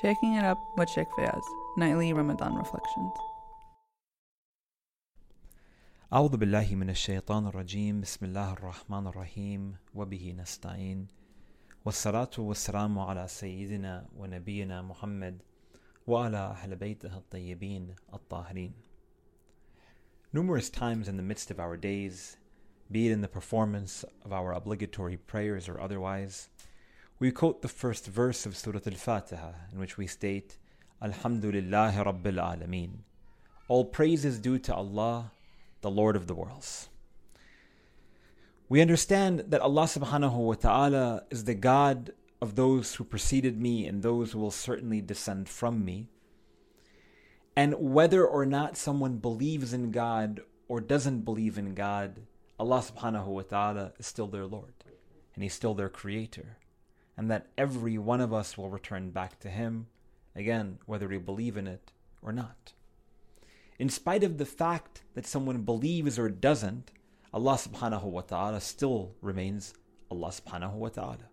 Shaking It Up with Sheikh Fayaz, Nightly Ramadan Reflections. أعوذ بالله من الشيطان الرجيم بسم الله الرحمن الرحيم وبه نستعين والصلاة والسلام على سيدنا ونبينا محمد وعلى أهل بيته الطيبين الطاهرين Numerous times in the midst of our days, be it in the performance of our obligatory prayers or otherwise, we quote the first verse of Surah Al-Fatiha in which we state, Alhamdulillah Rabbil Alameen. All praise is due to Allah, the Lord of the worlds. We understand that Allah subhanahu wa ta'ala is the God of those who preceded me and those who will certainly descend from me. And whether or not someone believes in God or doesn't believe in God, Allah subhanahu wa ta'ala is still their Lord and He's still their creator And that every one of us will return back to Him, again, whether we believe in it or not. In spite of the fact that someone believes or doesn't, Allah subhanahu wa ta'ala still remains Allah subhanahu wa ta'ala.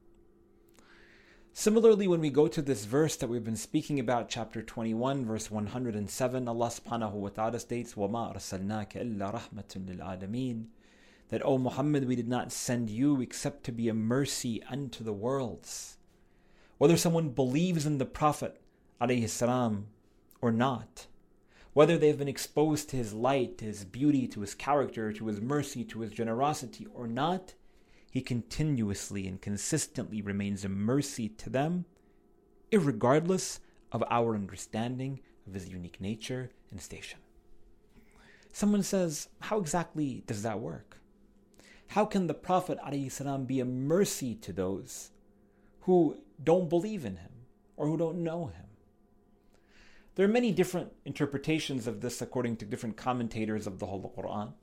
Similarly, when we go to this verse that we've been speaking about, chapter 21, verse 107, Allah subhanahu wa ta'ala states, وَمَا أَرْسَلْنَاكَ إِلَّا رَحْمَةٌ لِلْعَالَمِينَ that, O Muhammad, we did not send you except to be a mercy unto the worlds. Whether someone believes in the Prophet salam, or not, whether they have been exposed to his light, to his beauty, to his character, to his mercy, to his generosity or not, he continuously and consistently remains a mercy to them, irregardless of our understanding of his unique nature and station. Someone says, How exactly does that work? How can the Prophet ﷺ be a mercy to those who don't believe in him or who don't know him? There are many different interpretations of this according to different commentators of the Holy Quran.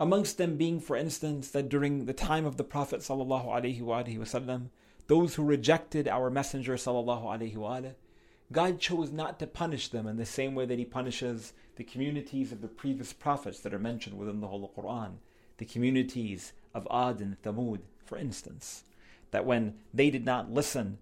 Amongst them being, for instance, that during the time of the Prophet وسلم, those who rejected our Messenger وسلم, God chose not to punish them in the same way that He punishes the communities of the previous prophets that are mentioned within the Holy Quran, the communities of Ad and Thamud, for instance, that when they did not listen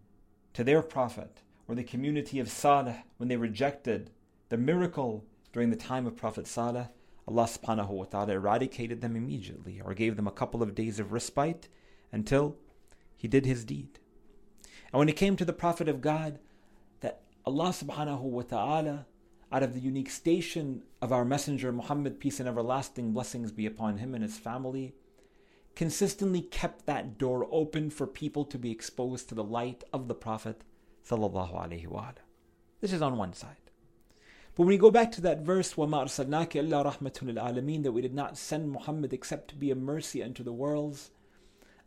to their prophet, or the community of Saleh when they rejected the miracle during the time of Prophet Saleh, Allah subhanahu wa ta'ala eradicated them immediately or gave them a couple of days of respite until he did his deed. And when it came to the Prophet of God, that Allah subhanahu wa ta'ala, out of the unique station of our Messenger Muhammad, peace and everlasting blessings be upon him and his family, consistently kept that door open for people to be exposed to the light of the Prophet sallallahu alaihi wa This is on one side. But when we go back to that verse, وَمَا أَرْسَلْنَاكَ إِلَّا رَحْمَةٌ لِلْعَالَمِينَ that we did not send Muhammad except to be a mercy unto the worlds,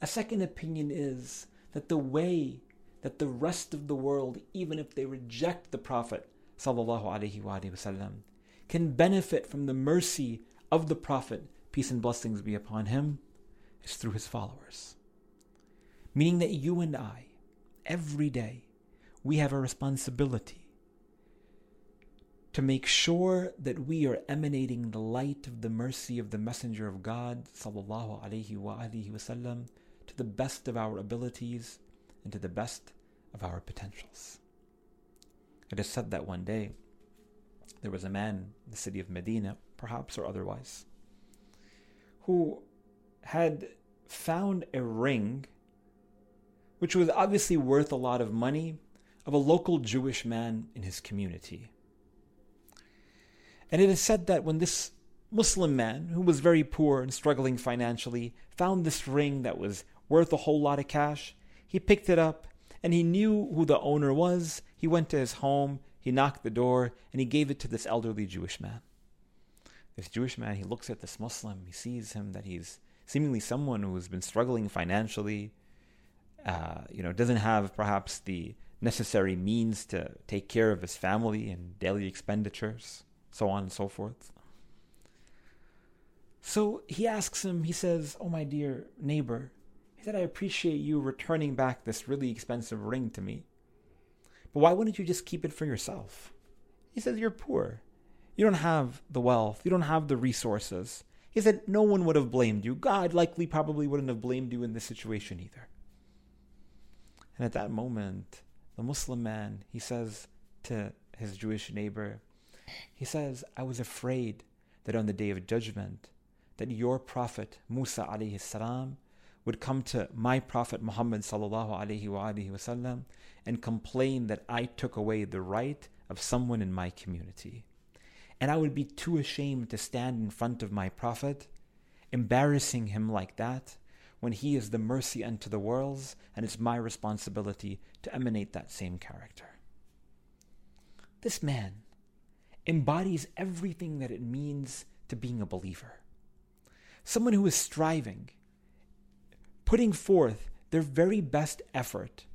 a second opinion is that the way that the rest of the world, even if they reject the Prophet sallallahu alaihi wasallam, can benefit from the mercy of the Prophet, peace and blessings be upon him, is through his followers. Meaning that you and I, every day, we have a responsibility to make sure that we are emanating the light of the mercy of the Messenger of God sallallahu alaihi wasallam to the best of our abilities and to the best of our potentials. It is said that one day there was a man in the city of Medina, perhaps or otherwise, who had found a ring which was obviously worth a lot of money of a local Jewish man in his community. And it is said that when this Muslim man, who was very poor and struggling financially, found this ring that was worth a whole lot of cash, he picked it up and he knew who the owner was. He went to his home, he knocked the door, and he gave it to this elderly Jewish man. This Jewish man, he looks at this Muslim, he sees him that he's seemingly someone who has been struggling financially, uh, you know, doesn't have perhaps the necessary means to take care of his family and daily expenditures, so on and so forth. So he asks him, he says, Oh, my dear neighbor, he said, I appreciate you returning back this really expensive ring to me. But why wouldn't you just keep it for yourself? He says, You're poor. You don't have the wealth. You don't have the resources. He said, No one would have blamed you. God likely probably wouldn't have blamed you in this situation either. And at that moment, the Muslim man, he says to his Jewish neighbor, he says, I was afraid that on the day of judgment, that your prophet Musa alayhi salam would come to my prophet Muhammad wasallam and complain that I took away the right of someone in my community. And I would be too ashamed to stand in front of my prophet, embarrassing him like that, when he is the mercy unto the worlds, and it's my responsibility to emanate that same character. This man embodies everything that it means to being a believer. Someone who is striving, putting forth their very best effort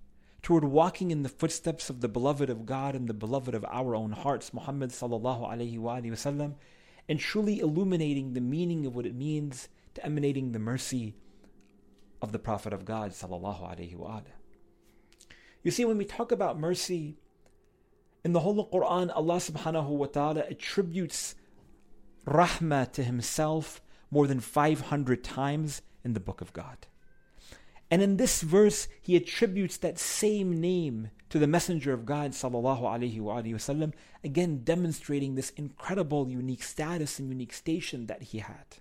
toward walking in the footsteps of the beloved of God and the beloved of our own hearts, Muhammad sallallahu alaihi wasallam, and truly illuminating the meaning of what it means to emanating the mercy of the Prophet of God sallallahu alaihi wasallam. You see, when we talk about mercy, in the Holy Quran, Allah subhanahu wa ta'ala attributes rahmah to Himself more than 500 times in the Book of God. And in this verse, he attributes that same name to the Messenger of God, sallallahu alaihi wasallam, again demonstrating this incredible, unique status and unique station that he had.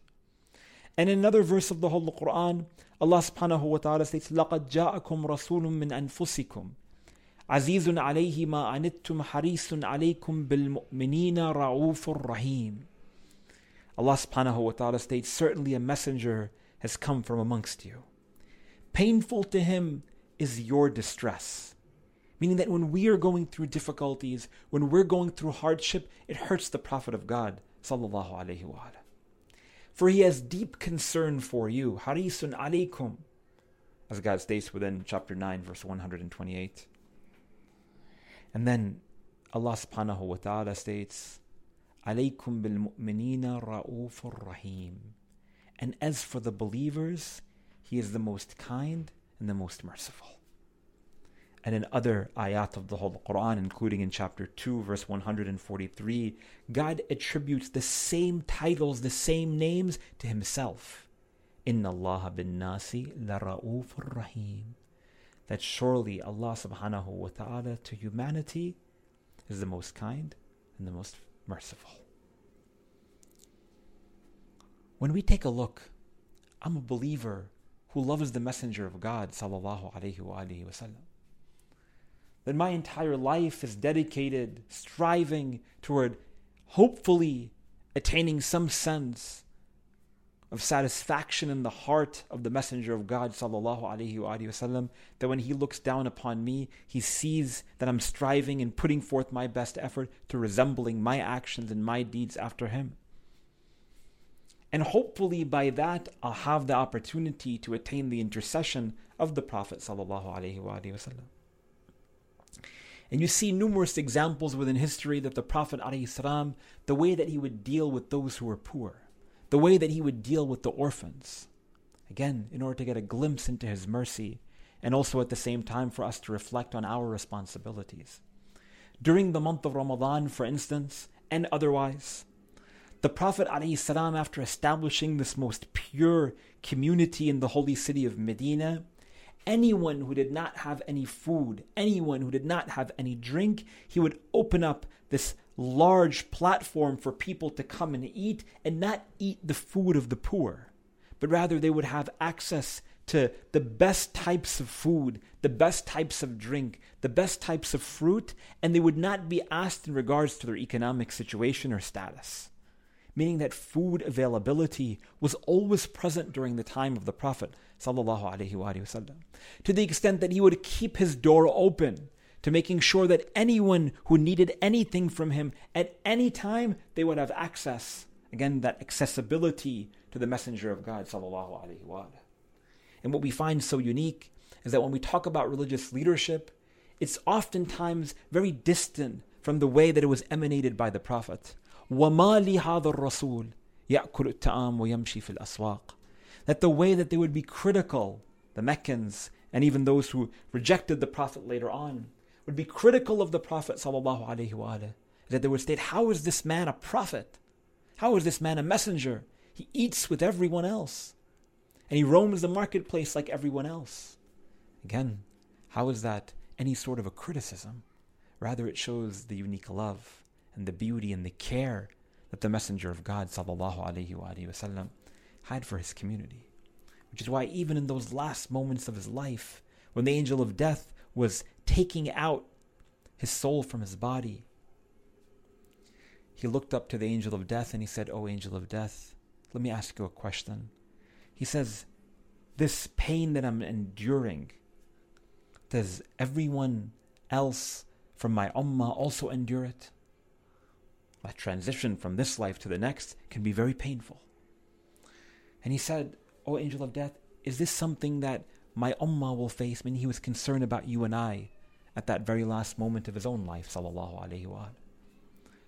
And in another verse of the Holy Quran, Allah subhanahu wa ta'ala states, لَقَدْ جَاءَكُمْ رَسُولٌ مِّنْ أَنفُسِكُمْ عزيز عليه ما عنتم حريص عليكم بالمؤمنين رعوف رحيم Allah subhanahu wa ta'ala states, Certainly a messenger has come from amongst you. Painful to him is your distress. Meaning that when we are going through difficulties, when we're going through hardship, it hurts the Prophet of God. Sallallahu For he has deep concern for you. Harisun alaykum. As God states within chapter 9, verse 128. And then Allah subhanahu wa ta'ala states, Alaykum bil mu'minina ra'ufur rahim. And as for the believers, He is the most kind and the most merciful. And in other ayat of the whole Quran, including in chapter 2, verse 143, God attributes the same titles, the same names to Himself. Inna Allah bin Nasi la ra'ufur rahim that surely Allah subhanahu wa ta'ala to humanity is the most kind and the most merciful. When we take a look, I'm a believer who loves the Messenger of God, sallallahu alayhi wa wasallam. That my entire life is dedicated, striving toward hopefully attaining some sense of satisfaction in the heart of the Messenger of God sallallahu alaihi wasallam that when he looks down upon me, he sees that I'm striving and putting forth my best effort to resembling my actions and my deeds after him. And hopefully by that I'll have the opportunity to attain the intercession of the Prophet. And you see numerous examples within history that the Prophet ﷺ, the way that he would deal with those who were poor, the way that he would deal with the orphans. Again, in order to get a glimpse into his mercy, and also at the same time for us to reflect on our responsibilities. During the month of Ramadan, for instance, and otherwise, the Prophet ﷺ, after establishing this most pure community in the holy city of Medina, anyone who did not have any food, anyone who did not have any drink, he would open up this large platform for people to come and eat and not eat the food of the poor, but rather they would have access to the best types of food, the best types of drink, the best types of fruit, and they would not be asked in regards to their economic situation or status meaning that food availability was always present during the time of the Prophet. To the extent that he would keep his door open to making sure that anyone who needed anything from him at any time they would have access. Again, that accessibility to the Messenger of God. And what we find so unique is that when we talk about religious leadership, it's oftentimes very distant from the way that it was emanated by the Prophet. That the way that they would be critical, the Meccans, and even those who rejected the Prophet later on, would be critical of the Prophet sallallahu alaihi wasallam. that they would state, How is this man a prophet? How is this man a messenger? He eats with everyone else. And he roams the marketplace like everyone else. Again, how is that any sort of a criticism. Rather, it shows the unique love and the beauty and the care that the Messenger of God wasallam had for his community. Which is why even in those last moments of his life, when the angel of death was taking out his soul from his body, he looked up to the angel of death and he said, "O angel of death, let me ask you a question." He says, "This pain that I'm enduring, does everyone else from my ummah also endure it?" A transition from this life to the next can be very painful. And he said, O angel of death, is this something that my ummah will face? Meaning he was concerned about you and I at that very last moment of his own life, sallallahu alayhi wa.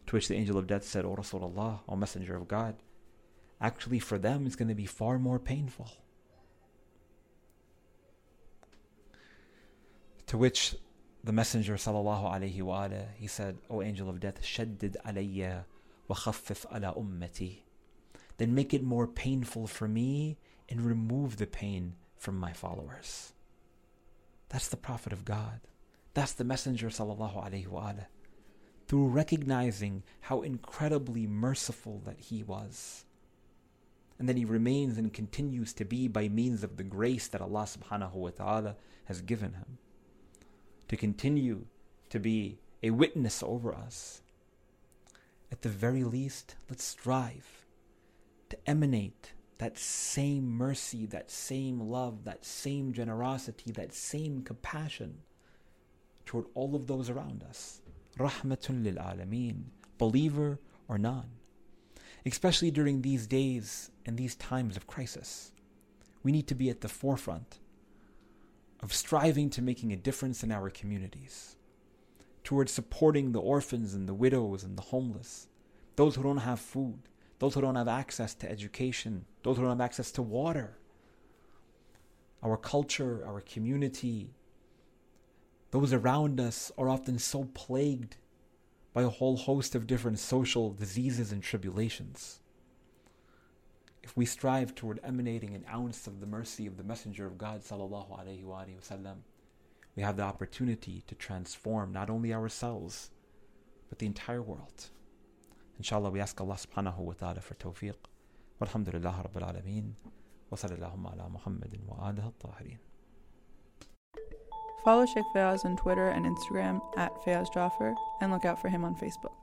To which the angel of death said, O Rasulullah, O Messenger of God, actually for them it's going to be far more painful. To which the Messenger sallallahu alayhi wa he said, O angel of death, shaddid alayya wa khaffif ala ummati. Then make it more painful for me and remove the pain from my followers. That's the Prophet of God. That's the Messenger sallallahu alayhi wa Through recognizing how incredibly merciful that he was. And that he remains and continues to be by means of the grace that Allah subhanahu wa ta'ala has given him to continue to be a witness over us. At the very least, let's strive to emanate that same mercy, that same love, that same generosity, that same compassion toward all of those around us. Rahmatun lil alameen, believer or non. Especially during these days and these times of crisis. We need to be at the forefront of striving to making a difference in our communities, towards supporting the orphans and the widows and the homeless, those who don't have food, those who don't have access to education, those who don't have access to water. Our culture, our community, those around us are often so plagued by a whole host of different social diseases and tribulations if we strive toward emanating an ounce of the mercy of the Messenger of God sallallahu alaihi wasallam, we have the opportunity to transform not only ourselves, but the entire world. Inshallah, we ask Allah subhanahu wa ta'ala for tawfiq. Walhamdulillah rabbil alameen. Wa sallallahu ala Muhammadin wa tahirin. Follow Sheikh Fayaz on Twitter and Instagram at Fayaz Jaffer and look out for him on Facebook.